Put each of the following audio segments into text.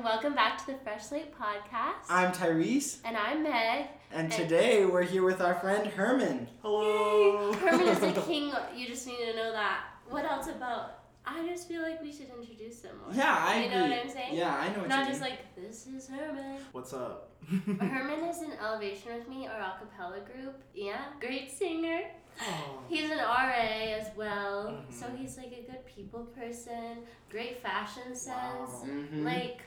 and welcome back to the Fresh Slate podcast. I'm Tyrese, and I'm Meg. and And- today we're here with our friend Herman. Hello. Yay! Herman is the king. You just need to know that. What else about? I just feel like we should introduce him more. Yeah, I You agree. know what I'm saying? Yeah, I know what Not just mean. like this is Herman. What's up? Herman is in Elevation with me, our a cappella group. Yeah, great singer. Oh. He's an RA as well, so Mhm. he's like a good people person, great fashion sense, Wow. Mhm. like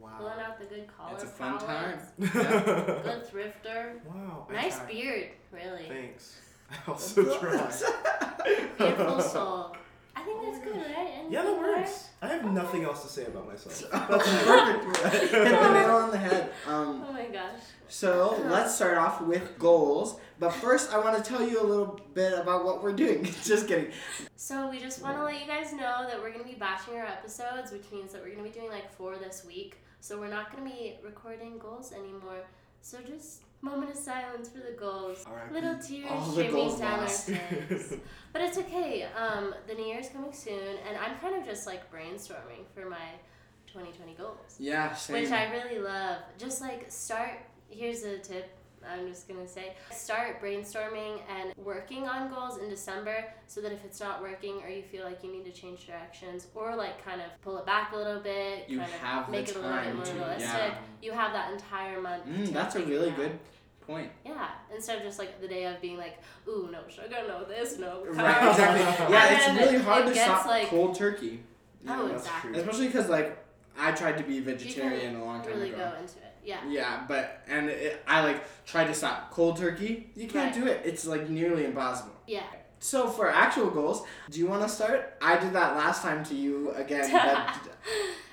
Wow. pulling out the good collar It's a fun palettes, time. good thrifter, wow. I nice tried. beard, really, Thanks. I also tried. beautiful soul. I think that's good, right? Anything Yeah, that more? works. I have nothing else to say about myself. That's perfect. Hit the nail on the head. Um, Oh my gosh. so let's start off with goals. But first, I want to tell you a little bit about what we're doing. just kidding. So we just want to let you guys know that we're gonna be batching our episodes, which means that we're gonna be doing like four this week. So we're not gonna be recording goals anymore. So just moment of silence for the goals. R.I.P. Little tears streaming down our face. But it's okay. Um, the new year's coming soon, and I'm kind of just like brainstorming for my 2020 goals, Yeah, same. which I really love. Just like start. Here's a tip. I'm just gonna say start brainstorming and working on goals in December so that if it's not working or you feel like you need to change directions or like kind of pull it back a little bit, You kind have of make it a little bit more to- realistic, yeah. you have that entire month. Mm, to that's a really it good point. Yeah, instead of just like the day of being like, ooh, no sugar, no this, no carbs. Right, exactly. Yeah, it's really it hard to gets, stop like- cold turkey. Oh, that's exactly. true. Especially because, like, I tried to be vegetarian a long time really ago. go into it. Yeah. Yeah, but and it, I like tried to stop cold turkey. You can't Right. do it. It's like nearly impossible. Yeah. So for actual goals, do you want to start? I did that last time to you again.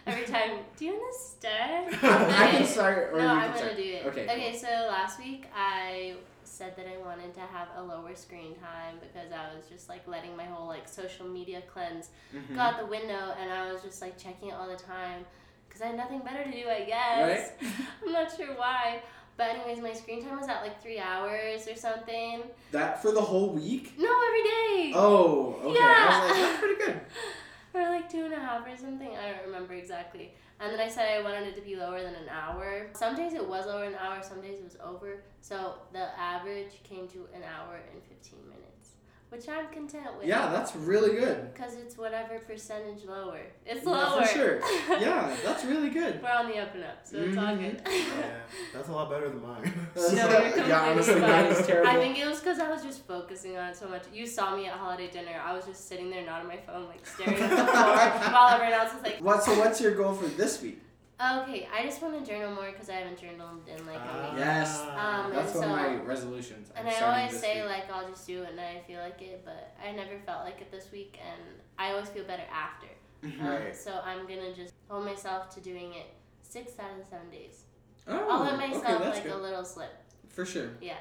Every time, do you want to start? I can start, or no, you I'm can gonna do it. Okay, Okay. So last week I said that I wanted to have a lower screen time because I was just like letting my whole like social media cleanse Mhm. go out the window, and I was just like checking it all the time because I had nothing better to do, I guess. I'm not sure why. But anyways, my screen time was at like three hours or something. That for the whole week? No, every day. Oh, okay. Yeah. like, that's pretty good. or like two and a half or something. I don't remember exactly. And then I said I wanted it to be lower than an hour. Some days it was over an hour, some days it was over. So the average came to an hour and 15 minutes, which I'm content with. Yeah, that's really good. Because it's whatever percentage lower. It's Yeah, lower. for sure. Yeah, that's really good. We're on the up and up, so it's all Mhm. good. yeah, that's a lot better than mine. No, you're completely yeah, honestly, mine is terrible. I think it was because I was just focusing on it so much. You saw me at holiday dinner. I was just sitting there, not on my phone, like staring at the floor, while everyone else was like, what? So what's your goal for this week? Okay, I just want to journal more because I haven't journaled in like a Ah. week. Yes. Um, That's and one of my resolutions. And I'm I always say week. like I'll just do it when I feel like it, but I never felt like it this week, and I always feel better after. Um, Right. so I'm gonna just hold myself to doing it six out of seven days. Oh, I'll let myself okay, that's like good. a little slip. For sure. Yeah.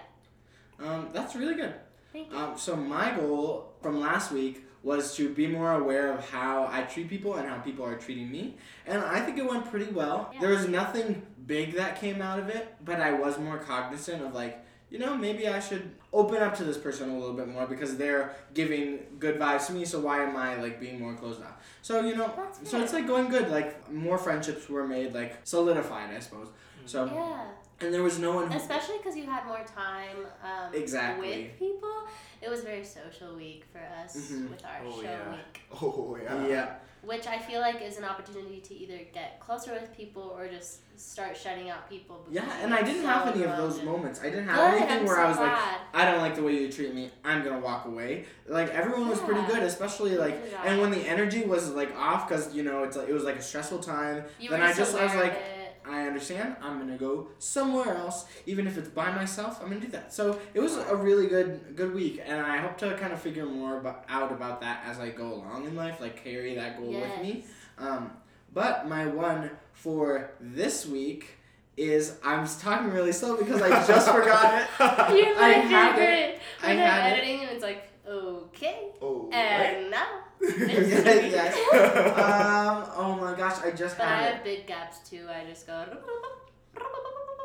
Um, that's really good. Thank you. Um, so my goal from last week was to be more aware of how I treat people and how people are treating me, and I think it went pretty well. Yeah. There was nothing big that came out of it, but I was more cognizant of like, you know, maybe I should open up to this person a little bit more because they're giving good vibes to me. So why am I like being more closed off? So you know, so it's like going good. Like more friendships were made, like solidified, I suppose. So yeah, and there was no one who especially because you had more time um, Exactly. with people. It was a very social week for us Mhm. with our Oh, show yeah. week. Oh yeah. yeah. which I feel like is an opportunity to either get closer with people or just start shutting out people. because Yeah, and I didn't so have any of those and- moments. I didn't have Good, anything I'm where so I was like. I don't like the way you treat me. I'm gonna walk away. Like everyone was pretty good, especially like, Good and when the energy was like off, cause you know it's like it was like a stressful time. you then were I just I was like, it. I understand. I'm gonna go somewhere else, even if it's by myself. I'm gonna do that. So it was a really good good week, and I hope to kind of figure more about, out about that as I go along in life, like carry that goal with me. Um, but my one for this week is I'm talking really slow because I just forgot it. You're my I had it. favorite. I When had I'm it. editing and it's like, okay, And now. yes. Um. Oh my gosh, I just But I had it. have big gaps too. I just go.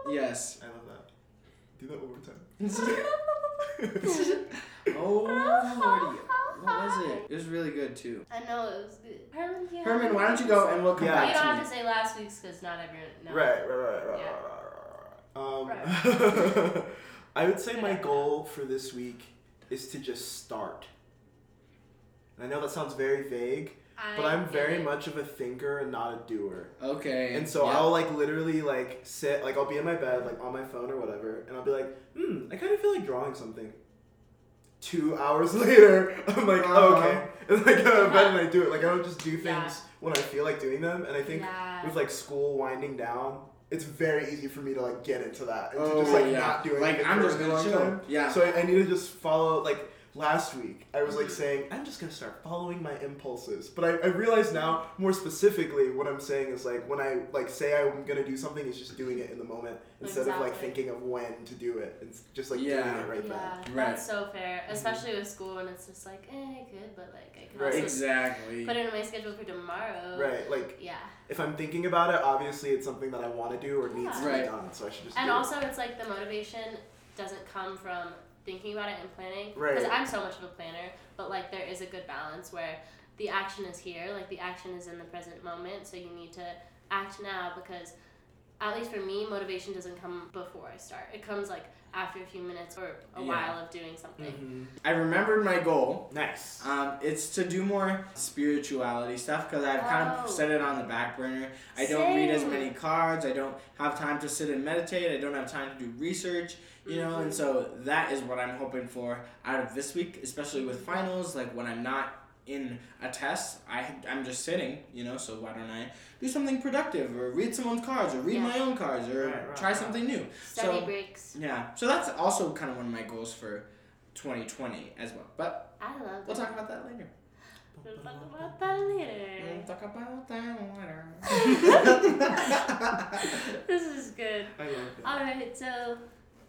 Yes. I love that. Do that one more time. oh lordy. What was it? It was really good too. I know it was good. Herman, you Herman, why don't you go and we'll come Yeah. You back don't to have me. to say last week's because not everyone. No. Right, right, right, right, Yeah. right, right. Um, I would say my goal for this week is to just start. And I know that sounds very vague, I but I'm very it. much of a thinker and not a doer. Okay. And so yeah. I'll like literally like sit like I'll be in my bed like on my phone or whatever, and I'll be like, hmm, I kind of feel like drawing something. Two hours later, I'm like, oh, Uh-huh. okay, and like go to bed and I do it. Like I don't just do things Yeah. when I feel like doing them. And I think Yeah. with like school winding down, it's very easy for me to like get into that and to Oh, just like yeah. not do Like I'm for just gonna long chill. Yeah. So I, I need to just follow like last week I was like Mhm. saying I'm just gonna start following my impulses. But I, I realize now more specifically what I'm saying is like when I like say I'm gonna do something it's just doing it in the moment instead of like thinking of when to do it. It's just like Yeah. doing it right yeah, then. Right. that's so fair. Especially with school when it's just like, eh, I could, but like I can Right. also exactly. put it in my schedule for tomorrow. Right. Like Yeah. if I'm thinking about it, obviously it's something that I want to do or needs to Right. be done. So I should just And do also, it's like the motivation doesn't come from thinking about it and planning. Right. Because I'm so much of a planner, but like there is a good balance where the action is here, like the action is in the present moment, so you need to act now because at least for me, motivation doesn't come before I start. It comes like after a few minutes or a Yeah. while of doing it. something. Mhm. I remembered my goal. Nice. Um, it's to do more spirituality stuff because I've kind Oh. of set it on the back burner. I don't read as many cards. I don't have time to sit and meditate. I don't have time to do research, you know, and Mhm. so that is what I'm hoping for out of this week, especially with finals. Like when I'm not in a test, I I'm just sitting, you know. So why don't I do something productive or read someone's cards or read Yeah. my own cards or Right, right, try right. something new. Study So- breaks. Yeah. So that's also kind of one of my goals for 2020 as well. But I love we'll it. talk about that later. We'll talk about that later. We'll talk about that later. this is good. I love it. Alright, so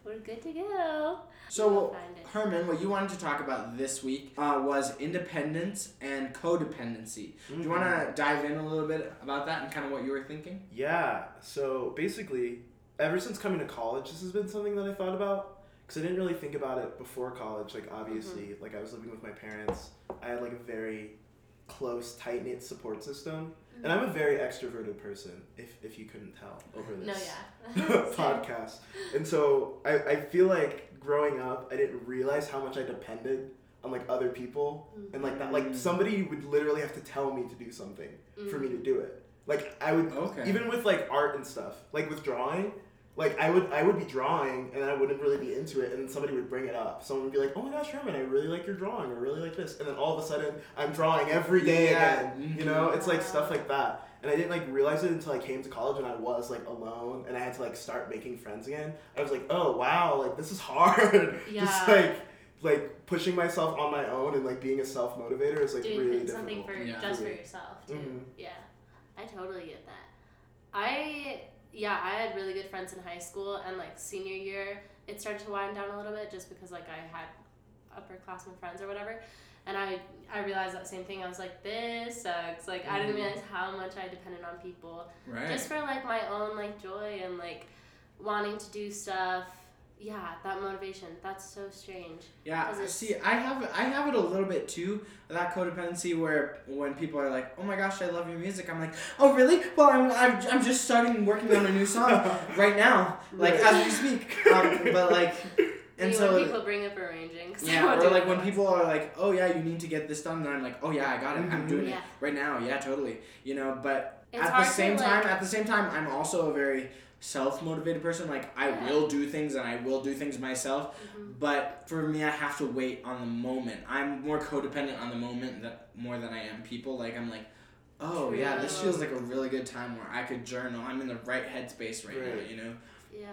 we're good to go. so, We'll find it. Herman, what you wanted to talk about this week uh, was independence and codependency. Do you want to dive in a little bit about that and kind of what you were thinking? Yeah. So basically, ever since coming to college, this has been something that I thought about because I didn't really think about it before college. Like obviously, like I was living with my parents. I had like a very close, tight knit support system, and I'm a very extroverted person. If if you couldn't tell over No, this yeah. podcast, and so I I feel like growing up, I didn't realize how much I depended on like other people, and like that like Mm. somebody would literally have to tell me to do something for me to Mm. do it. Like I would Okay. even with like art and stuff, like with drawing, like I would I would be drawing and I wouldn't really be into it, and somebody would bring it up. Someone would be like, "Oh my gosh, Herman, I really like your drawing. I really like this," and then all of a sudden I'm drawing every day Yeah. again. You know, it's like stuff like that. And I didn't like realize it until I came to college and I was like alone and I had to like start making friends again. I was like, "Oh wow, like this is hard." Yeah. Just like like pushing myself on my own and like being a self motivator is like Doing really things- something difficult. for Yeah. just for yourself too. Mhm. Yeah, I totally get that. I yeah, I had really good friends in high school, and like senior year, it started to wind down a little bit just because like I had upperclassmen friends or whatever, and I I realized that same thing. I was like, this sucks. Like I didn't Mhm. realize how much I depended on people Right. just for like my own like joy and like wanting to do stuff. Yeah, that motivation. That's so strange. Yeah, it's- see, I have I have it a little bit too. That codependency where when people are like, "Oh my gosh, I love your music," I'm like, "Oh really? Well, I'm I'm, I'm just starting working on a new song right now, like Right. as we speak." Um, but like, and Maybe so when people bring up arranging. Yeah, or like it when people are like, "Oh yeah, you need to get this done," and I'm like, "Oh yeah, I got it. I'm Mhm. doing Yeah. it right now. Yeah, totally." You know, but It's at the hard to, same like- time, at the same time, I'm also a very self-motivated person. Like I Yeah. will do things and I will do things myself. Mhm. But for me, I have to wait on the moment. I'm more codependent on the moment that more than I am people. Like I'm like, oh yeah, this feels like a really good time where I could journal. I'm in the right headspace right, now, you know. Yeah.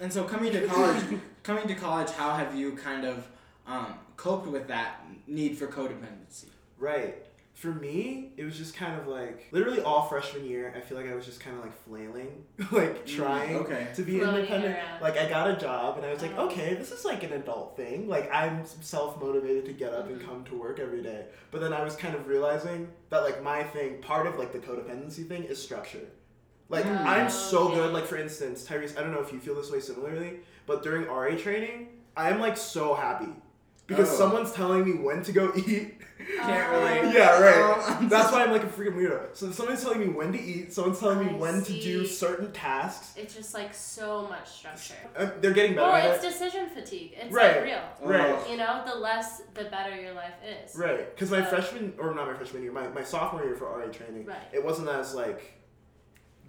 And so coming to college, coming to college, how have you kind of um, coped with that need for codependency? Right. For me, it was just kind of like literally all freshman year. I feel like I was just kind of like flailing, like trying Mm, okay. to be Floating independent. around. Like I got a job, and I was like, Oh. okay, this is like an adult thing. Like I'm self motivated to get up and Mhm. come to work every day. But then I was kind of realizing that like my thing, part of like the codependency thing, is structure. Like Mm. I'm so Okay. good. Like for instance, Tyrese, I don't know if you feel this way similarly, but during RA training, I'm like so happy because Oh. someone's telling me when to go eat. Can't relate. Yeah, right. Oh, That's why I'm like a freaking weirdo. So somebody's telling me when to eat. Someone's telling me I when to do certain tasks. It's just like so much structure. Uh, they're getting better Well, it's it. decision fatigue. It's Right. like real. Right. Oh. You know, the less, the better your life is. Right, because my freshman or not my freshman year, my, my sophomore year for RA training, Right. it wasn't as like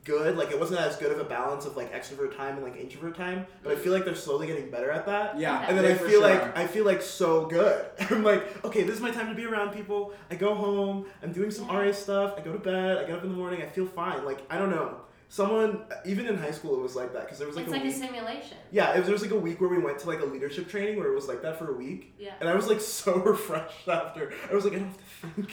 good. Like it wasn't as good of a balance of like extrovert time and like introvert time. But I mm. feel like they're slowly getting better at that. Yeah. And then I feel sure like. I feel like so good. I'm like, okay, this is my time to be around people. I go home. I'm doing some Yeah. RA stuff. I go to bed. I get up in the morning. I feel fine. Like I don't know. Someone even in high school it was like that because there was like it's a like week. a simulation. yeah, it was, there was like a week where we went to like a leadership training where it was like that for a week. Yeah. And I was like so refreshed after. I was like, I don't have to think.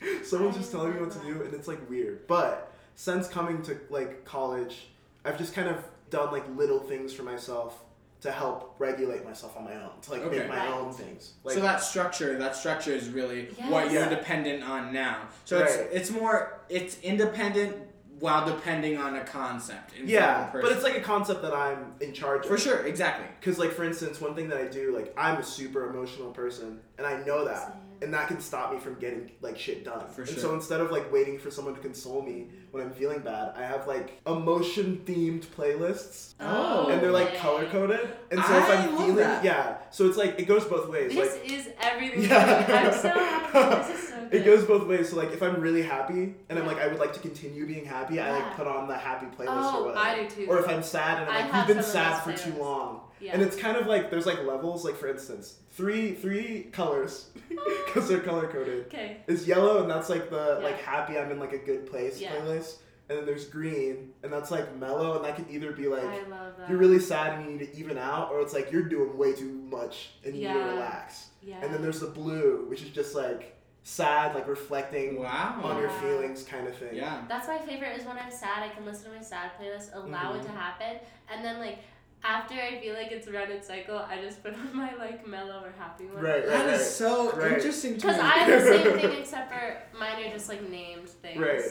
Someone's just telling me what to do, and it's like weird. But since coming to like college, I've just kind of done like little things for myself to help regulate myself on my own, to like Okay. make my Right. own things. Like, so that structure, that structure is really what you're Yeah. dependent on now. So Right. it's it's more it's independent while depending on a concept. instead yeah, but it's like a concept that I'm in charge of. for sure, exactly. Because like for instance, one thing that I do, like I'm a super emotional person, and I know that. Same. and that can stop me from getting like shit done. For and sure. so instead of like waiting for someone to console me when I'm feeling bad, I have like emotion themed playlists. Oh. And they're like Okay. color coded. And so if I I'm feeling that. yeah. So it's like it goes both ways. This like is everything. Yeah. I'm so happy. This is so good. it goes both ways. So like if I'm really happy and I'm like I would like to continue being happy, I like put on the happy playlist or Oh, whatever. I do too. Or if I'm sad and I I'm like, you've been sad for too long. yeah. And it's kind of like there's like levels, like for instance, three three colors because they're color coded. okay. is yellow and that's like the Yeah. like happy I'm in like a good place Yeah. playlist. And then there's green and that's like mellow and that can either be like I love that. you're really sad and you need to even out or it's like you're doing way too much and you need to Yeah. relax. Yeah. And then there's the blue, which is just like sad, like reflecting Wow. on your feelings kind of thing. Yeah. That's my favorite is when I'm sad, I can listen to my sad playlist, allow it to Mm-hmm. happen, and then like after I feel like it's run its cycle, I just put on my like mellow or happy one. Right, right, That right. is so Right. interesting to Because me. I have the same thing except for mine are just like named things. Right.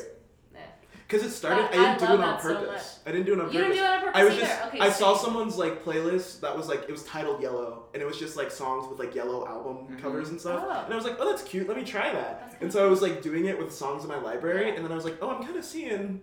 Yeah. Because it started, But I didn't I do it on that so purpose. I didn't do it on You didn't purpose. do it on purpose I was either. just okay. I saw same. someone's like playlist that was like it was titled Yellow and it was just like songs with like yellow album Mhm. covers and stuff. Oh. And I was like, oh that's cute, let me try that. That's And so I was like doing it with songs in my library and then I was like, oh I'm kinda seeing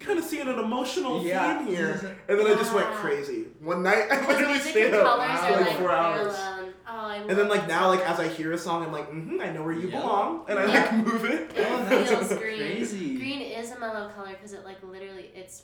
kinda seeing an emotional Yeah. theme here. And then I just went crazy. One night I literally stayed up colors Wow. are for like like four hours. parallel. Oh, I And then like now like as I hear a song I'm like, mm-hmm, I know where you Yeah. belong and I like move it. It Oh, that's feels green. crazy. Green is a mellow color because it like literally it's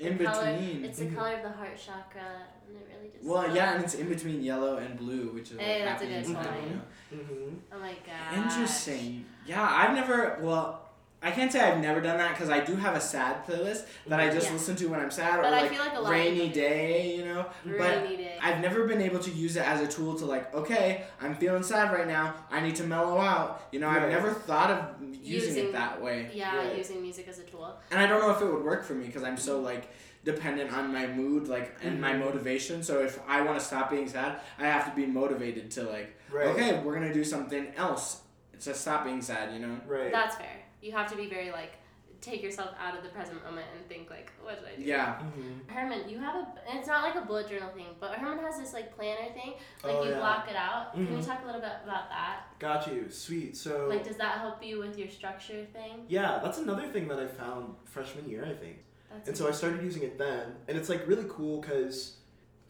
In the color. between. It's the Mhm. color of the heart chakra, and it really just. Well, yeah, and it's in between yellow and blue, which is like Hey, that's a happy good and sad, point. Mm-hmm. Oh my god. Interesting. Yeah, I've never. Well, I can't say I've never done that because I do have a sad playlist that I just Yeah. listen to when I'm sad or But I like feel like a rainy of day, you know. But day. I've never been able to use it as a tool to like, okay, I'm feeling sad right now. I need to mellow out. You know, I've never thought of using, Using- it that way, yeah, Right. using music as a tool. and I don't know if it would work for me because I'm so like dependent on my mood, like and my Mhm. motivation. So if I want to stop being sad, I have to be motivated to like, Right. okay, we're gonna do something else to stop being sad. You know. Right. That's fair. You have to be very like take yourself out of the present moment and think like, what should I do? Yeah. mm-hmm. Herman, you have a. It's not like a bullet journal thing, but Herman has this like planner thing. Like Oh, you yeah. block it out. Can you talk a little bit about that? Got you. Sweet. So Like, does that help you with your structure thing? Yeah, that's another thing that I found freshman year, I think. That's And so I started using it then, and it's like really cool because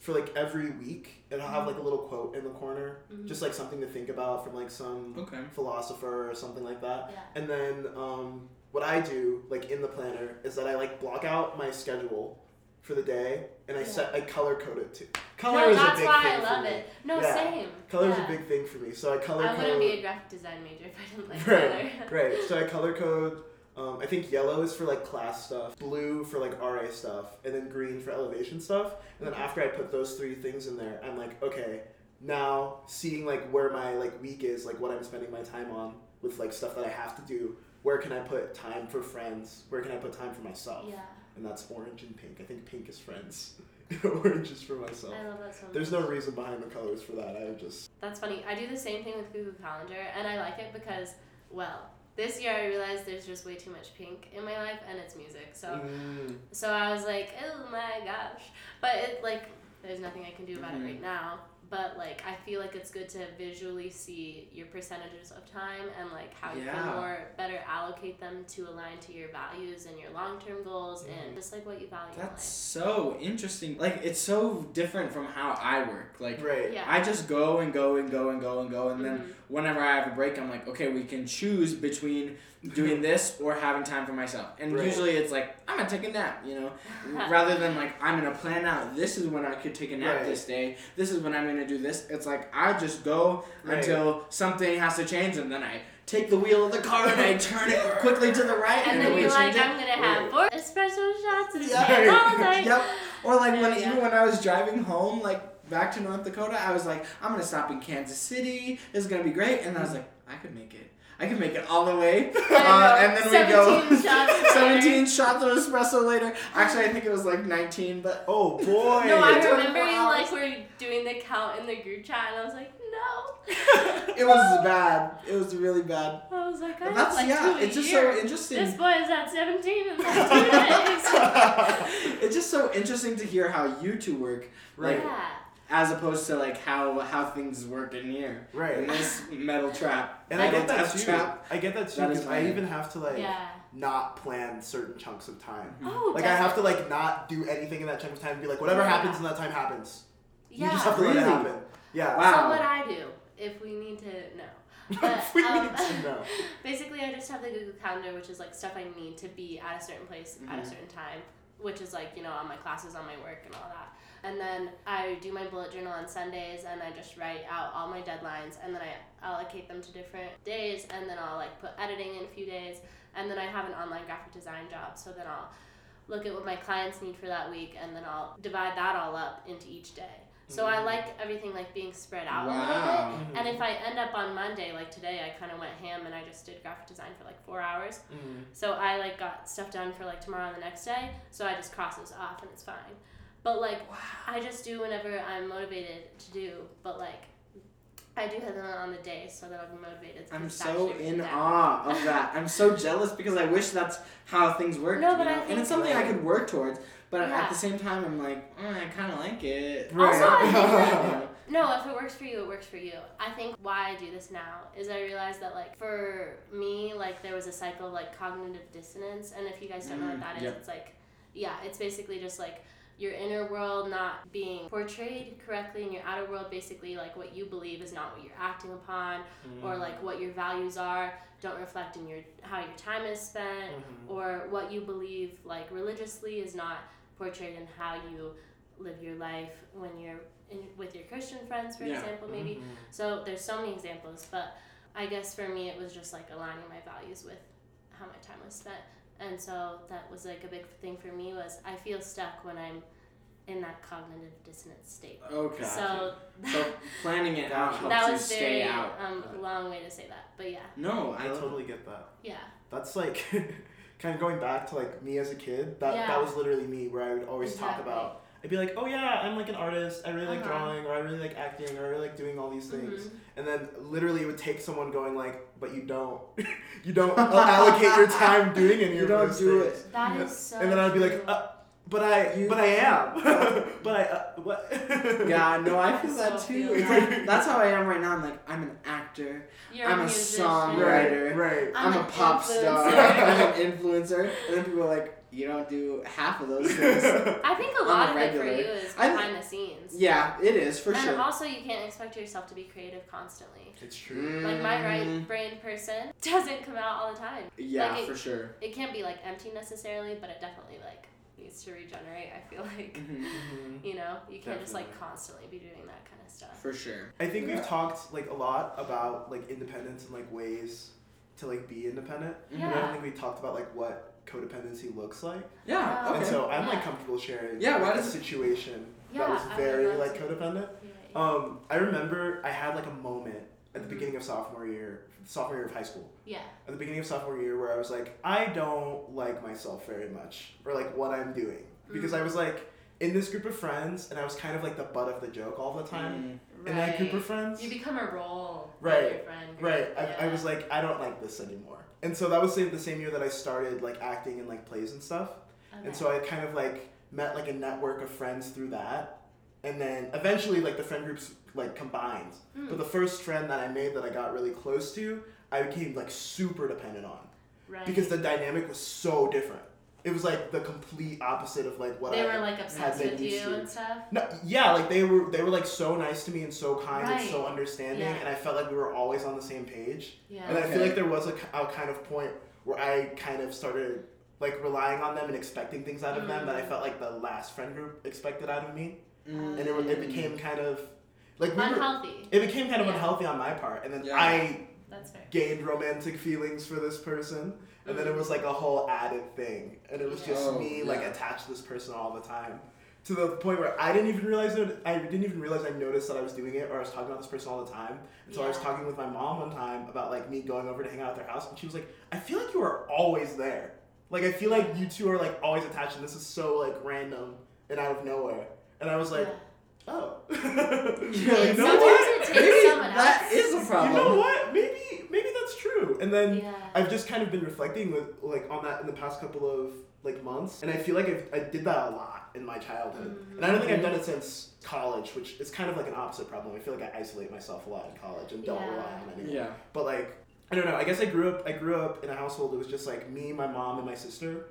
for like every week, it'll have like a little quote in the corner, Mhm. just like something to think about from like some Okay. philosopher or something like that. Yeah. And then um, what I do, like in the planner, is that I like block out my schedule for the day, and I Yeah. set I color code it too. Color no, is a big why thing I for love me. it. No, Yeah. same. Color's yeah. a big thing for me, so I color I code. wouldn't be a graphic design major if I didn't like Right, color. right. So I color code. Um, I think yellow is for like class stuff, blue for like RA stuff, and then green for elevation stuff. And then after I put those three things in there, I'm like, okay, now seeing like where my like week is, like what I'm spending my time on with like stuff that I have to do. Where can I put time for friends? Where can I put time for myself? Yeah, And that's orange and pink. I think pink is friends. orange is for myself. I love that so much. There's no reason behind the colors for that. I just That's funny. I do the same thing with Google Calendar, and I like it because, well, this year I realized there's just way too much pink in my life, and it's music. So, Mm, so I was like, oh my gosh. But it like, there's nothing I can do about Mhm. it right now. But like I feel like it's good to visually see your percentages of time and like how you can more better allocate them to align to your values and your long term goals Mhm. and just like what you value That's so interesting. Like it's so different from how I work. Like in right. Yeah. I just go and go and go and go and go and then Mhm. whenever I have a break I'm like, okay, we can choose between doing this or having time for myself. And Right. usually it's like I'm gonna take a nap, you know, rather than like I'm gonna plan out. This is when I could take a nap Right. this day. This is when I'm gonna do this. It's like I just go Right. until something has to change, and then I take the wheel of the car and I turn it quickly to the right, and and, then we you're like. I'm gonna have four espresso shots and Yeah. stay all night. Yep. Or like when Yeah. even when I was driving home, like back to North Dakota, I was like, I'm gonna stop in Kansas City. This is gonna be great. And I was like, I could make it. I can make it all the way. Uh, and then we go 17 shots 17 shots of espresso later. Actually, I think it was like 19, but Oh boy. No, I remember you hours. like were doing the count in the group chat, and I was like, no. it was bad. It was really bad. I was like, I But have that's like yeah. two a It's just year. so interesting. This boy is at 17 in like two days. it's just so interesting to hear how you two work, Right. Yeah. As opposed to like how how things work in here Right. in this metal trap. And I metal get that too. trap. I get that too because I even have to like yeah. not plan certain chunks of time. Oh, Like I have to like not do anything in that chunk of time and be like whatever Yeah. happens in that time happens. Yeah. You just have to let it happen. Yeah. Wow. So what I do, if we need to know. But, we um, need to know. Basically, I just have the Google Calendar, which is like stuff I need to be at a certain place at a Mhm. certain time, which is like, you know, on my classes, on my work, and all that. And then I do my bullet journal on Sundays, and I just write out all my deadlines, and then I allocate them to different days, and then I'll like put editing in a few days, and then I have an online graphic design job, so then I'll look at what my clients need for that week, and then I'll divide that all up into each day. So I Mhm. like everything like being spread out a little Wow. bit. And if I end up on Monday, like today, I kind of went ham and I just did graphic design for like four hours. Mhm. So I like got stuff done for like tomorrow and the next day. So I just cross those off and it's fine. But like I just do whenever I'm motivated to do. But like I do have them on the day so that I'll be motivated. I'm so in awe of that. I'm so jealous because I wish that's how things work. No, but I know? and it's something I could work towards. But Yeah. at the same time, I'm like, mm, I kind of like it. Right. Also, I think that- No, if it works for you, it works for you. I think why I do this now is I realized that like for me, like there was a cycle of like cognitive dissonance, and if you guys don't know what Mm, that is, yep. it's like yeah, it's basically just like your inner world not being portrayed correctly and your outer world basically like what you believe is not what you're acting upon or like what your values are don't reflect in your how your time is spent Mhm. or what you believe like religiously is not portrayed in how you live your life when you're in, with your Christian friends, for Yeah. example, maybe. Mhm. So there's so many examples, but I guess for me it was just like aligning my values with how my time was spent, and so that was like a big thing for me was I feel stuck when I'm in that cognitive dissonance state. Okay. So So planning it out helps that you was stay very out. um long way to say that, but yeah, No, I I totally get that. yeah, That's like kind of going back to like me as a kid. That Yeah. that was literally me where I would always talk about. I'd be like, oh yeah, I'm like an artist. I really like Uh-huh. drawing, or I really like acting, or I really like doing all these things. Mhm. And then literally it would take someone going like, but you don't, you don't allocate your time doing any You of don't those do things. that is so. And then I'd be like, uh, but I, You- but I am, but I, uh, what? Yeah, no, I feel that too. It's like that's how I am right now. I'm like, I'm an actor. You're I'm a musician. songwriter. right, right. I'm, I'm a an pop star. I'm an influencer. And then people are like, you don't do half of those things. I think a I'm lot a of it for regular. you is I- behind the scenes. yeah, it is for and sure. And also, you can't expect yourself to be creative constantly. It's true. Like my Mm, right brain person doesn't come out all the time. Yeah, like it- for sure. It can't be like empty necessarily, but it definitely like needs to regenerate. I feel like hmm Mhm. you know you can't just like constantly be doing that kind of stuff. For sure. I think Yeah. we've talked like a lot about like independence and like ways to like be independent. Mhm. But I don't think we talked about like what codependency looks like. Yeah. Oh, And so I'm like comfortable sharing Yeah, like, why a does it- situation Yeah, that was very love like to. codependent. Yeah, yeah. Um, I remember I had like a moment at the Mhm. beginning of sophomore year, sophomore year of high school. yeah. At the beginning of sophomore year, where I was like, I don't like myself very much, or like what I'm doing, because I was like in this group of friends, and I was kind of like the butt of the joke all the time. Mm. In that group of friends, You become a role. Right, Of your friend. group. Right. I, I was like, I don't like this anymore. And so that was the the same year that I started like acting in like plays and stuff. Okay. And so I kind of like met like a network of friends through that. and then eventually like the friend groups like combined. Hmm. But the first friend that I made that I got really close to, I became like super dependent on Right. because the dynamic was so different. It was like the complete opposite of like what they I were like obsessed been with you to. and stuff. No, yeah, like they were they were like so nice to me and so kind and so understanding, Yeah. and I felt like we were always on the same page. Yeah. And I feel like there was a, a kind of point where I kind of started like relying on them and expecting things out of them that I Mm. felt like the last friend group expected out of me, Mm. and it, it became kind of like we were, Unhealthy. it became kind of Yeah. unhealthy on my part, and then Yeah. I That's fair. gained romantic feelings for this person, and then it was like a whole added thing, and it was just Oh, me like attached to this person all the time. To the point where I didn't even realize it. I didn't even realize I noticed that I was doing it, or I was talking about this person all the time. Until I was talking with my mom one time about like me going over to hang out at their house, and she was like, "I feel like you are always there. Like I feel like you two are like always attached, and this is so like random and out of nowhere." And I was like, Yeah. "Oh, Yeah, you like, know sometimes what? it takes Maybe someone else. is a problem. You know what? Maybe maybe that's true." And then Yeah. I've just kind of been reflecting with like on that in the past couple of like months, and I feel like I've, I did that a lot in my childhood, Mhm. and I don't think I've done it since college, which is kind of like an opposite problem. I feel like I isolate myself a lot in college and don't Yeah. rely on anyone. Yeah. But like I don't know. I guess I grew up. I grew up in a household that was just like me, my mom, and my sister,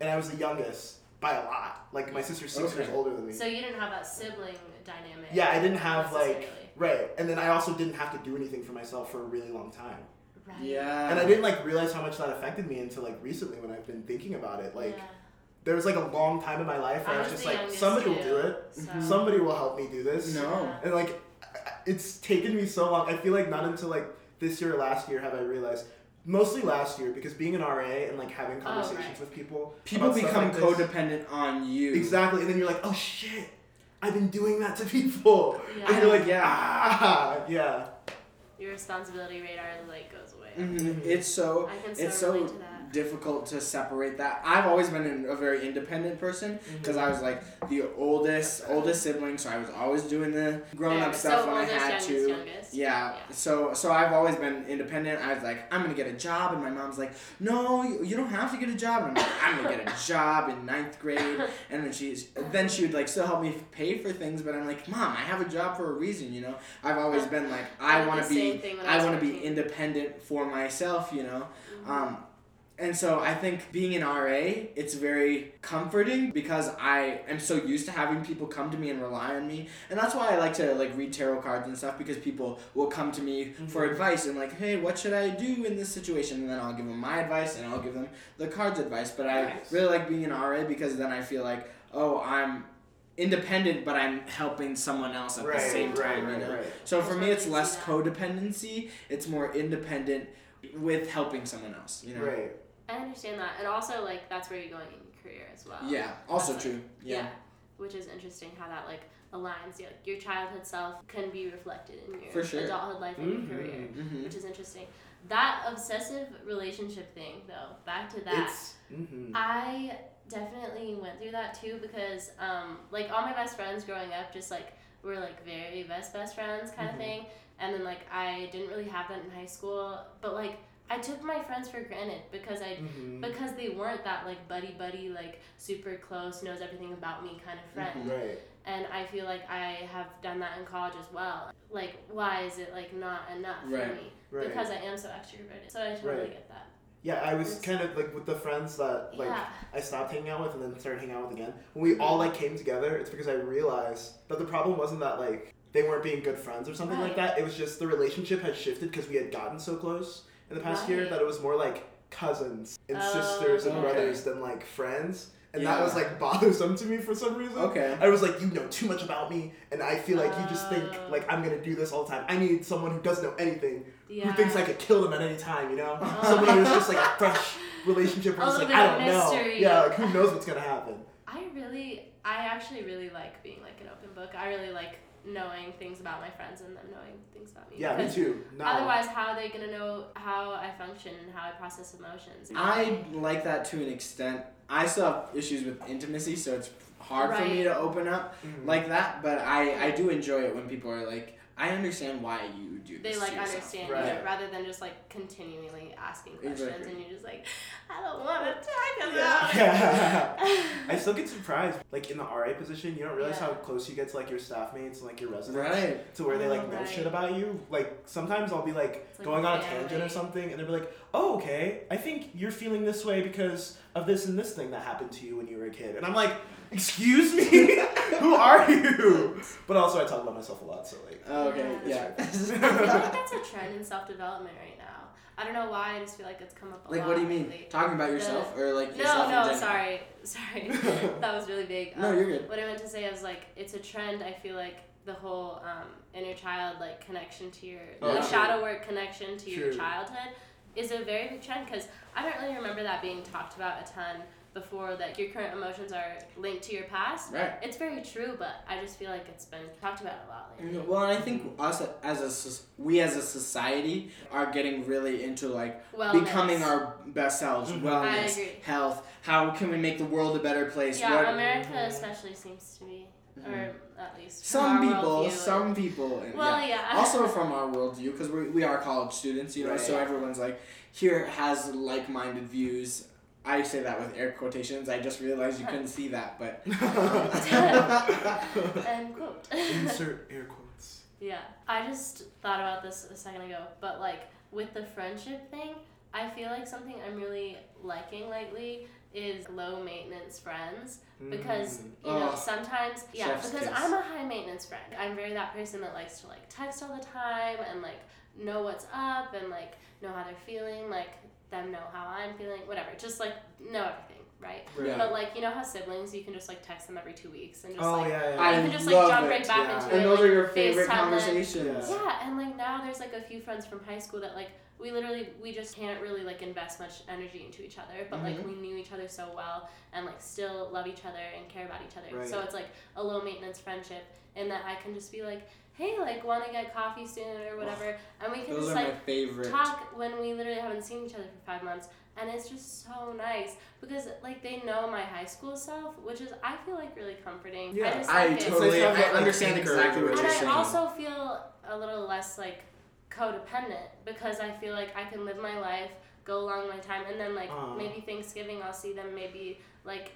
and I was the youngest by a lot. Like my sister's six Okay. years older than me. So you didn't have that sibling dynamic. yeah, I didn't have like right, and then I also didn't have to do anything for myself for a really long time. Right. Yeah. And I didn't like realize how much that affected me until like recently when I've been thinking about it. Like yeah. there was like a long time in my life where I, I was was just like, youngest somebody will do it. So. Mhm. Somebody will help me do this. No. Yeah. And like, I- I- it's taken me so long. I feel like not until like this year or last year have I realized. Mostly last year because being an RA and like having conversations Oh, right. with people. People become like this- codependent on you. Exactly, and then you're like, oh shit, I've been doing that to people. Yeah. And you're like, Yeah. ah, yeah. Your responsibility radar like goes away. Mhm. It's so I can so it's so relate to that. Difficult to separate that. I've always been an- a very independent person because I was like the oldest oldest sibling, so I was always doing the grown up stuff so when I had youngest, to. youngest. Yeah. So so I've always been independent. I was like, I'm gonna get a job, and my mom's like, No, you, you don't have to get a job. And I'm like, I'm gonna get a job in ninth grade. And then she's then she would like still help me pay for things, but I'm like, Mom, I have a job for a reason. You know, I've always been like, I want to be, same thing when I want to be independent for myself. You know. Mhm. Um, and so I think being an RA, it's very comforting because I am so used to having people come to me and rely on me, and that's why I like to like read tarot cards and stuff because people will come to me for Mhm. advice and like, hey, what should I do in this situation? And then I'll give them my advice and I'll give them the cards advice. But I Nice. really like being an RA because then I feel like, oh, I'm independent, but I'm helping someone else at Right, the same time. right, you know? right. So for me, it's less codependency. It's more independent with helping someone else. You know. Right. I understand that, and also like that's where you're going in your career as well. Yeah. Also That's, true. Yeah. Which is interesting how that like aligns. Yeah, like, your childhood self can be reflected in your For sure. adulthood life and Mhm. your career, Mm-hmm. which is interesting. That obsessive relationship thing, though, back to that. It's. Mm-hmm. I definitely went through that too because um like all my best friends growing up just like were like very best best friends kind of thing and then like I didn't really have that in high school but like I took my friends for granted because I Mm-hmm. because they weren't that like buddy buddy like super close knows everything about me kind of friend Right. and I feel like I have done that in college as well like why is it like not enough Right. for me Right. because I am so extroverted so I totally Right. get that yeah, I was kind of like with the friends that like yeah I stopped hanging out with and then started hanging out with again. When we all like came together, it's because I realized that the problem wasn't that like they weren't being good friends or something like that. It was just the relationship had shifted because we had gotten so close in the past year that it was more like cousins and Oh, sisters and okay. brothers than like friends. And that was like bothersome to me for some reason. Okay. I was like, you know too much about me, and I feel like you just think Oh. like I'm gonna do this all the time. I need someone who doesn't know anything, yeah who thinks I could kill them at any time, you know? Oh. Someone who's just like a fresh relationship where A it's like, I don't of know. Yeah, like who knows what's gonna happen. I really, I actually really like being like an open book. I really like knowing things about my friends and them knowing things about me. Yeah, me Because too. No. Otherwise, how are they gonna know how I function and how I process emotions? I like that to an extent. I still have issues with intimacy, so it's hard for me to open up Mhm. like that. But I, I do enjoy it when people are like, I understand why you do they like to yourself." understand Right. it rather than just like continually asking questions Exactly. and you're just like, I don't want to talk Yeah. about. I I still get surprised. Like in the RA position, you don't realize Yeah. how close you get to like your staff mates and like your residents. Right. To where they like Oh, know right. shit about you. Like sometimes I'll be like like going on a family. tangent or something, and they'll be like, "Oh, okay. I think you're feeling this way because of this and this thing that happened to you when you were a kid." And I'm like, "Excuse me, who are you?" But also, I talk about myself a lot, so like. Okay. Yeah, Yeah. I feel like that's a trend in self development right now. I don't know why. I just feel like it's come up a lot. like, what do you mean? lately. Talking about The- yourself or like No, yourself in no, sorry, sorry. that was really big. No, Um, you're good. What I meant to say is like it's a trend. I feel like the whole um, inner child like connection to your Oh, the true. shadow work connection to your childhood is a very big trend because I don't really remember that being talked about a ton before. That your current emotions are linked to your past. Right. It's very true, but I just feel like it's been talked about a lot lately. Well, and I think us as a we as a society are getting really into like Wellness. becoming our best selves, Mhm. wellness, I agree. health. How can we make the world a better place? Yeah, What- America Mhm. especially seems to be, Mhm. or at least from some people, some people, and Well, yeah. yeah. also from our worldview because we, we are college students, you know, so everyone's like here has like-minded views. I say that with air quotations. I just realized you couldn't see that, but End quote. Insert air quotes. yeah, I just thought about this a second ago, but like with the friendship thing, I feel like something I'm really liking lately is low maintenance friends because Mm. you know Oh, sometimes yeah chef's because kiss. I'm a high maintenance friend. I'm very that person that likes to like text all the time and like know what's up and like know how they're feeling, like them know how I'm feeling, whatever. Just like know everything, right? Yeah. But like you know how siblings you can just like text them every two weeks and just Oh like yeah, yeah. I can just like jump it. right back Yeah. into and it. those like, are your favorite them. conversations. Yeah. and like now there's like a few friends from high school that like we literally we just can't really like invest much energy into each other, but like Mhm. we knew each other so well and like still love each other and care about each other. Right. So it's like a low maintenance friendship in that I can just be like, hey, like want to get coffee soon or whatever, and we can Those just like talk when we literally haven't seen each other for five months and it's just so nice because like they know my high school self which is i feel like really comforting i Yeah. just I like it. totally, It's nice to have I that, like, understand anchor exactly what and you're i saying. also feel a little less like codependent because i feel like i can live my life go along my time and then like Aw. maybe thanksgiving i'll see them maybe like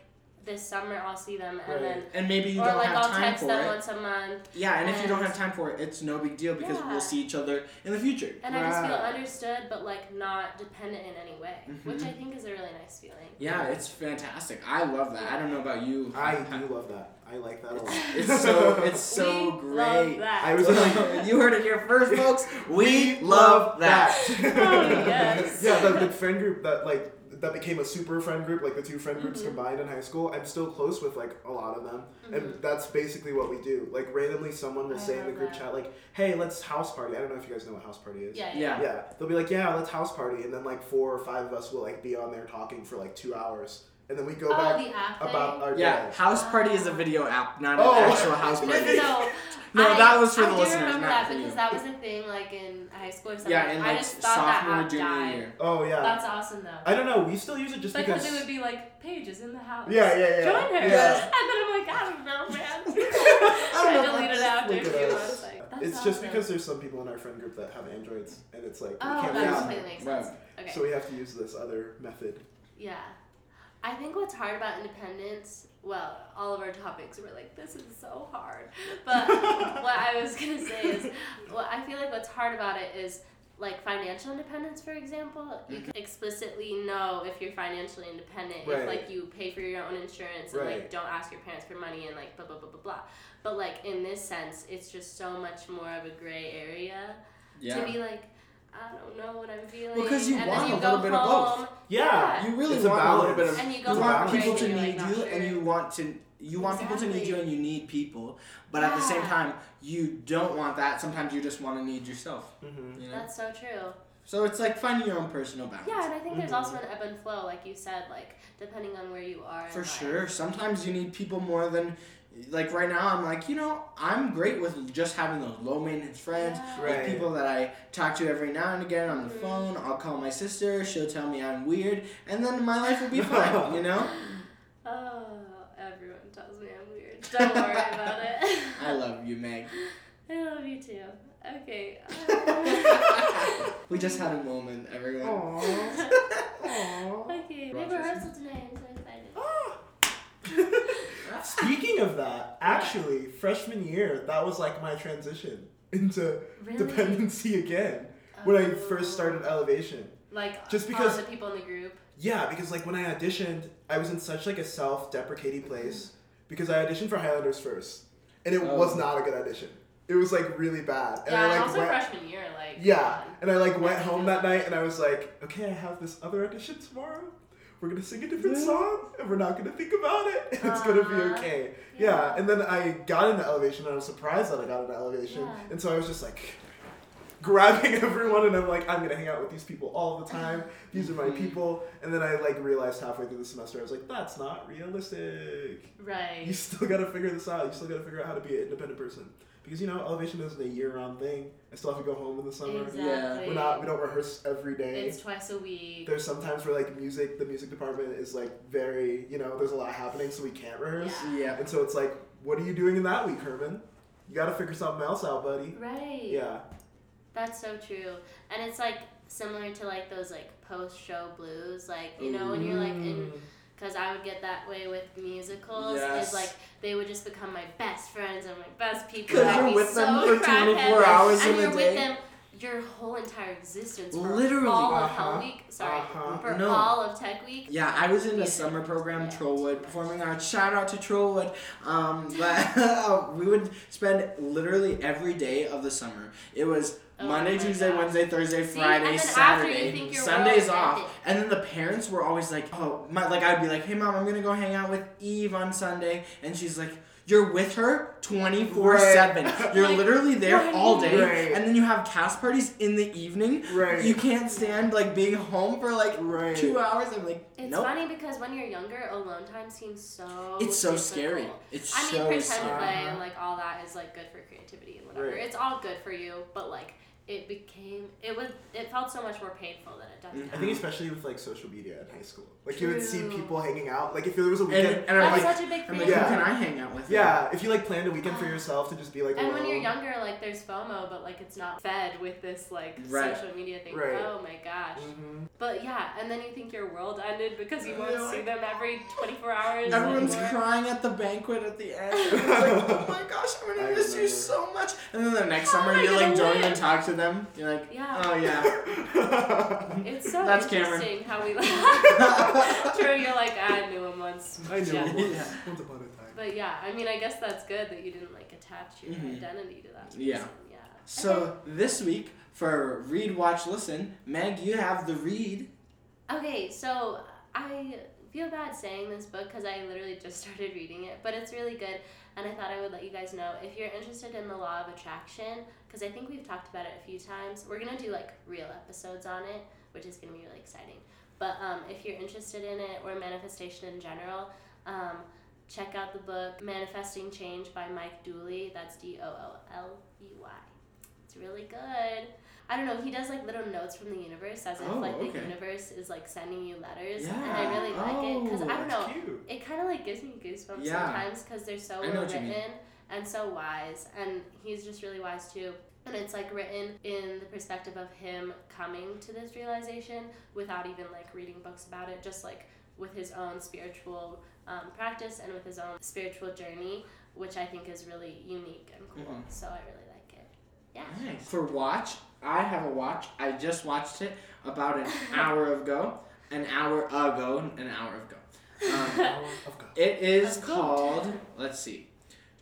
this summer i'll see them and Right. then and maybe you or don't like have i'll time text for them it. once a month Yeah, and if you don't have time for it, it's no big deal because Yeah. we'll see each other in the future. and i just feel understood but like not dependent in any way which Mhm. i think is a really nice feeling Yeah, it's fantastic. I love that. I don't know about you. I do love that. I like that a lot. It's so it's so we great. love that. I was like, you heard it here first, folks. We love that. Oh, yes. yeah, the, the friend group that like that became a super friend group, like the two friend groups Mhm. combined in high school. I'm still close with like a lot of them, Mhm. and that's basically what we do. Like randomly, someone will I say in the group that. chat like, "Hey, let's house party." I don't know if you guys know what house party is. Yeah, Yeah. Yeah, they'll be like, "Yeah, let's house party," and then like four or five of us will like be on there talking for like two hours, and then we go Oh, back the app about thing? our Yeah, day. House Party is a video app, not Oh. an actual house party. no, no. No, I, that was for I the do listeners, remember not that because you. that was a thing like in high school or something. Yeah, in I like just thought that sophomore, app junior died. year. Oh yeah. That's awesome though. I don't know. We still use it just because, because. it would be like pages in the house. Yeah, yeah, yeah. Join her. Yeah. And then I'm like, I don't know, man. I I, don't know. deleted it after a few months. Like, that's it's awesome. just because there's some people in our friend group that have androids, and it's like we Oh, can't that Yeah. use completely makes Right. sense. Okay. So we have to use this other method. Yeah. I think what's hard about independence, well, all of our topics were like, this is so hard. But what I was going to say is, well, I feel like what's hard about it is like financial independence, for example. You mm-hmm. can explicitly know if you're financially independent Right. if like you pay for your own insurance and like don't ask your parents for money and like blah, blah, blah, blah, blah. But like in this sense, it's just so much more of a gray area Yeah. to be like, I don't know what I'm feeling. Well, 'cause you and want you a little bit of both. home. Yeah. You really It's want a little bit of. And you You go It's a want balance. people to and you're need like, you, not and you want to. You want people to need you, and you need people. But at the same time, you don't want that. Sometimes you just want to need yourself. Mm-hmm. You know. That's so true. So it's like finding your own personal balance. Yeah, and I think there's Mhm. also an ebb and flow, like you said, like depending on where you are. in For life. sure. Sometimes you need people more than. Like right now, I'm like, you know, I'm great with just having those low maintenance friends. Yeah. Right. With people that I talk to every now and again on the Mhm. phone. I'll call my sister. She'll tell me I'm weird, and then my life will be fine. You know. Oh, everyone tells me I'm weird. Don't worry about it. I love you, Meg. I love you too. Okay. we just had a moment, everyone. Aww. Aww. okay. We have Rochester. rehearsal tonight. I'm so excited. Speaking of that, actually, freshman year, that was like my transition into Really? dependency again when I first Oh. started Elevation. Like Just all because- the people in the group. Yeah, because like when I auditioned, I was in such like a self-deprecating mm-hmm. place because I auditioned for Highlanders first, and it Oh. was not a good audition. It was like really bad, and yeah, I like also went, freshman year, like yeah, and I like went home that night, and I was like, okay, I have this other audition tomorrow. We're gonna sing a different song, and we're not gonna think about it. And it's gonna be okay. Yeah. and then I got into Elevation, and I was surprised that I got into Elevation, Yeah. and so I was just like grabbing everyone, and I'm like, I'm gonna hang out with these people all the time. These are my Mhm. people. And then I like realized halfway through the semester, I was like, that's not realistic. Right. You still gotta figure this out. You still gotta figure out how to be an independent person. Because you know, elevation isn't a year-round thing. I still have to go home in the summer. Exactly. We're not. We don't rehearse every day. It's twice a week. There's sometimes where like music, the music department is like very, you know, there's a lot happening, so we can't rehearse. Yeah. Yeah. And so it's like, what are you doing in that week, Herman? You gotta figure something else out, buddy. Right. Yeah. That's so true. And it's like similar to like those like post show blues, like you know when you're like in Mm. Because I would get that way with musicals. Yes. Is like they would just become my best friends and my best people. 'Cause I'd you're be with them for 24 hours and in a you're day. with them your whole entire existence for Literally. all of Uh-huh. Hell Week. Sorry, Uh-huh. for No. all of Tech Week. Yeah, I was in a summer program, Yeah. Trollwood, performing arts. Shout out to Trollwood. Um, but we would spend literally every day of the summer. It was Oh Monday, Tuesday, gosh. Wednesday, Thursday, See? Friday, And then you Saturday, Sundays off. ended. And then the parents were always like, "Oh, my!" Like I'd be like, "Hey, mom, I'm gonna go hang out with Eve on Sunday," and she's like. You're with her 24 7. You're Like, literally there what? all day. Right. And then you have cast parties in the evening. Right. You can't stand like being home for like Right. two hours. I'm like, It's nope. funny because when you're younger, alone time seems so. It's so difficult. scary. It's I mean, so pretend scary. play Uh-huh. and like all that is like good for creativity and whatever. Right. It's all good for you, but like it became it was it felt so much more painful than it does Mhm. I think especially with like social media in high school, like you would see people hanging out. Like if there was a And, weekend, and I'm That's like, such a big thing. like, Yeah. who can I hang out with? yeah, if you like planned a weekend for yourself to just be like And when you're younger, like there's FOMO, but like it's not fed with this like Right. social media thing. Right. Oh my gosh. Mhm. But yeah, and then you think your world ended because you Yeah, won't like- see them every 24 hours. Everyone's anymore. crying at the banquet at the end. Like, oh my gosh, I'm gonna I miss you so much. And then the next How summer, you're like gonna don't even talk to them. You're like, Yeah. oh yeah. It's so That's Cameron. interesting how we like. True, you're like I knew him once. I know. Yeah. Once, Yeah. once upon a time. But yeah, I mean, I guess that's good that you didn't like attach your Mhm. identity to that person. Yeah. Yeah. So this week for read, watch, listen, Meg, you have the read. Okay, so I feel bad saying this book because I literally just started reading it, but it's really good, and I thought I would let you guys know if you're interested in the law of attraction, because I think we've talked about it a few times. We're gonna do like real episodes on it, which is gonna be really exciting. But um, if you're interested in it or manifestation in general, um, check out the book Manifesting Change by Mike Dooley. That's D O O L E Y. It's really good. I don't know. He does like little notes from the universe, as if Oh, like the universe is like sending you letters, Yeah. and I really like it because I don't know. Cute. It kind of like gives me goosebumps Yeah. sometimes because they're so well written and so wise, and he's just really wise too. And it's like written in the perspective of him coming to this realization without even like reading books about it, just like with his own spiritual um, practice and with his own spiritual journey, which I think is really unique and cool. Mhm. So I really like it. Yeah. Nice. For watch, I have a watch. I just watched it about an hour ago. An hour ago. An hour ago. Um. It is called, let's see,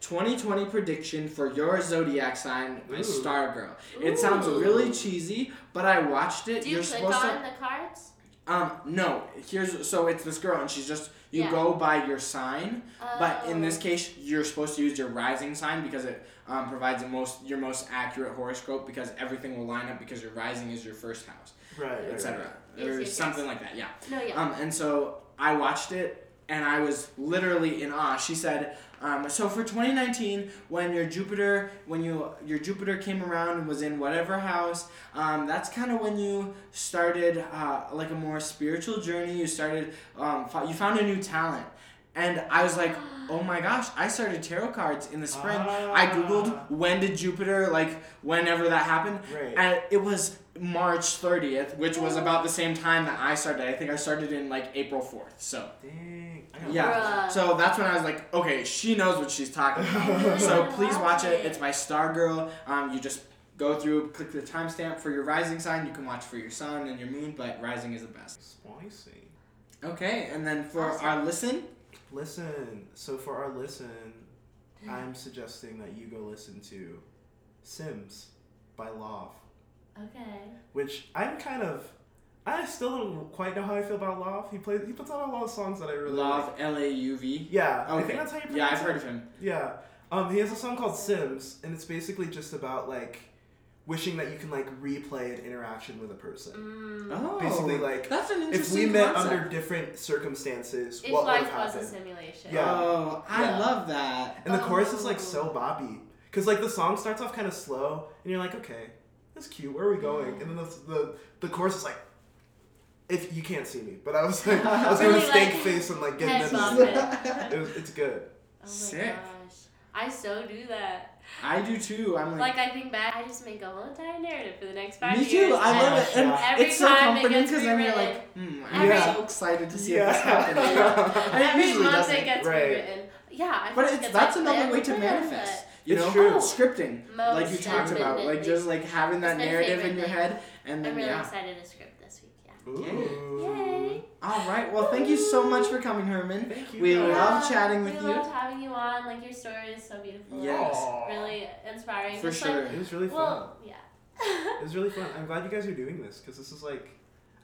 2020 prediction for your zodiac sign by Ooh. Stargirl. It sounds really cheesy, but I watched it. Do you You're click supposed on to. the cards? Um, no. Here's so it's this girl, and she's just you Yeah. go by your sign, but in this Oh. case, you're supposed to use your rising sign because it um, provides the most your most accurate horoscope because everything will line up because your rising is your first house, Right. right, etc. right. Yes, or yes, something yes. like that. Yeah. No, yeah. Um, and so I watched it and I was literally in awe. She said, um, so for 2019, when your Jupiter, when you your Jupiter came around and was in whatever house, um, that's kind of when you started uh, like a more spiritual journey. You started, um, fo- you found a new talent. And I was like, oh my gosh, I started tarot cards in the spring. I googled Ah. when did Jupiter like whenever that happened, Right. and it was March 30th, which was about the same time that I started. I think I started in like April 4th. So Dang. Yeah. Bruh. So that's when I was like, okay, she knows what she's talking about. So please watch it. it. It's by Stargirl. Um, you just go through, click the timestamp for your rising sign. You can watch for your sun and your moon, but rising is the best. Spicy. Okay, and then for Awesome. our listen, Listen. So for our listen, I'm suggesting that you go listen to Sims by Lauv, Okay. which I'm kind of. I still don't quite know how I feel about Lauv. He plays. He puts out a lot of songs that I really Love like. L A U V. Yeah, I think that's how you pronounce Yeah, I've it. heard of him. Yeah. Um, he has a song called Sims, and it's basically just about like wishing that you can like replay an interaction with a person. Mm. Oh, Basically, like, that's an If interesting we met concept. under different circumstances, If what would life have was a simulation. Yeah. Oh, I Yeah. love that. And the chorus is like so Oh. boppy, cause like the song starts off kind of slow, and you're like, okay, that's cute. Where are we going? And then the the, the chorus is like. If you can't see me, but I was like, I was doing a Really, stank like, face and like getting head into it. it. was, it's good. Oh my Sick. gosh. I so do that. I do too. I'm like, Like I think back, I just make a whole entire narrative for the next five me years. Me too. I love it, and Every it's so comforting because then you're like, hmm, I'm Yeah. so excited to see Yeah. if this happens. And it Every usually month doesn't. it gets Right. rewritten. Yeah, I But it's that's like another way to manifest. You It's know, true. scripting, Most like you talked about, like just like having that narrative in your thing. head, and then I'm really yeah. excited to script this week. Yeah. Ooh. Yay. All right. Well, thank you so much for coming, Herman. Thank you. We love chatting with we you. We loved having you on. Like your story is so beautiful. Yes. Aw. Really inspiring. For Just sure. Like, It was really fun. well, yeah. It was really fun. I'm glad you guys are doing this because this is like,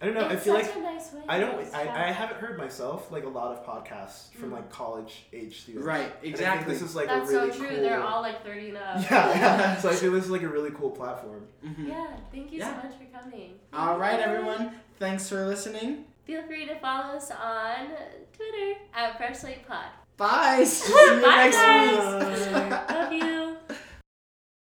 I don't know. I It's feel such like a nice way I don't. I, I haven't heard myself like a lot of podcasts from Mm. like college age students. Right. And I think Exactly. this is like That's a really so true. cool. They're all like 30 and up. Yeah, yeah. So I feel this is like a really cool platform. Mhm. Yeah, thank you Yeah. so much for coming. All right, everyone. Thanks for listening. Feel free to follow us on Twitter at Fresh Slate Pod. Bye. See you Bye, next guys. week. Love you.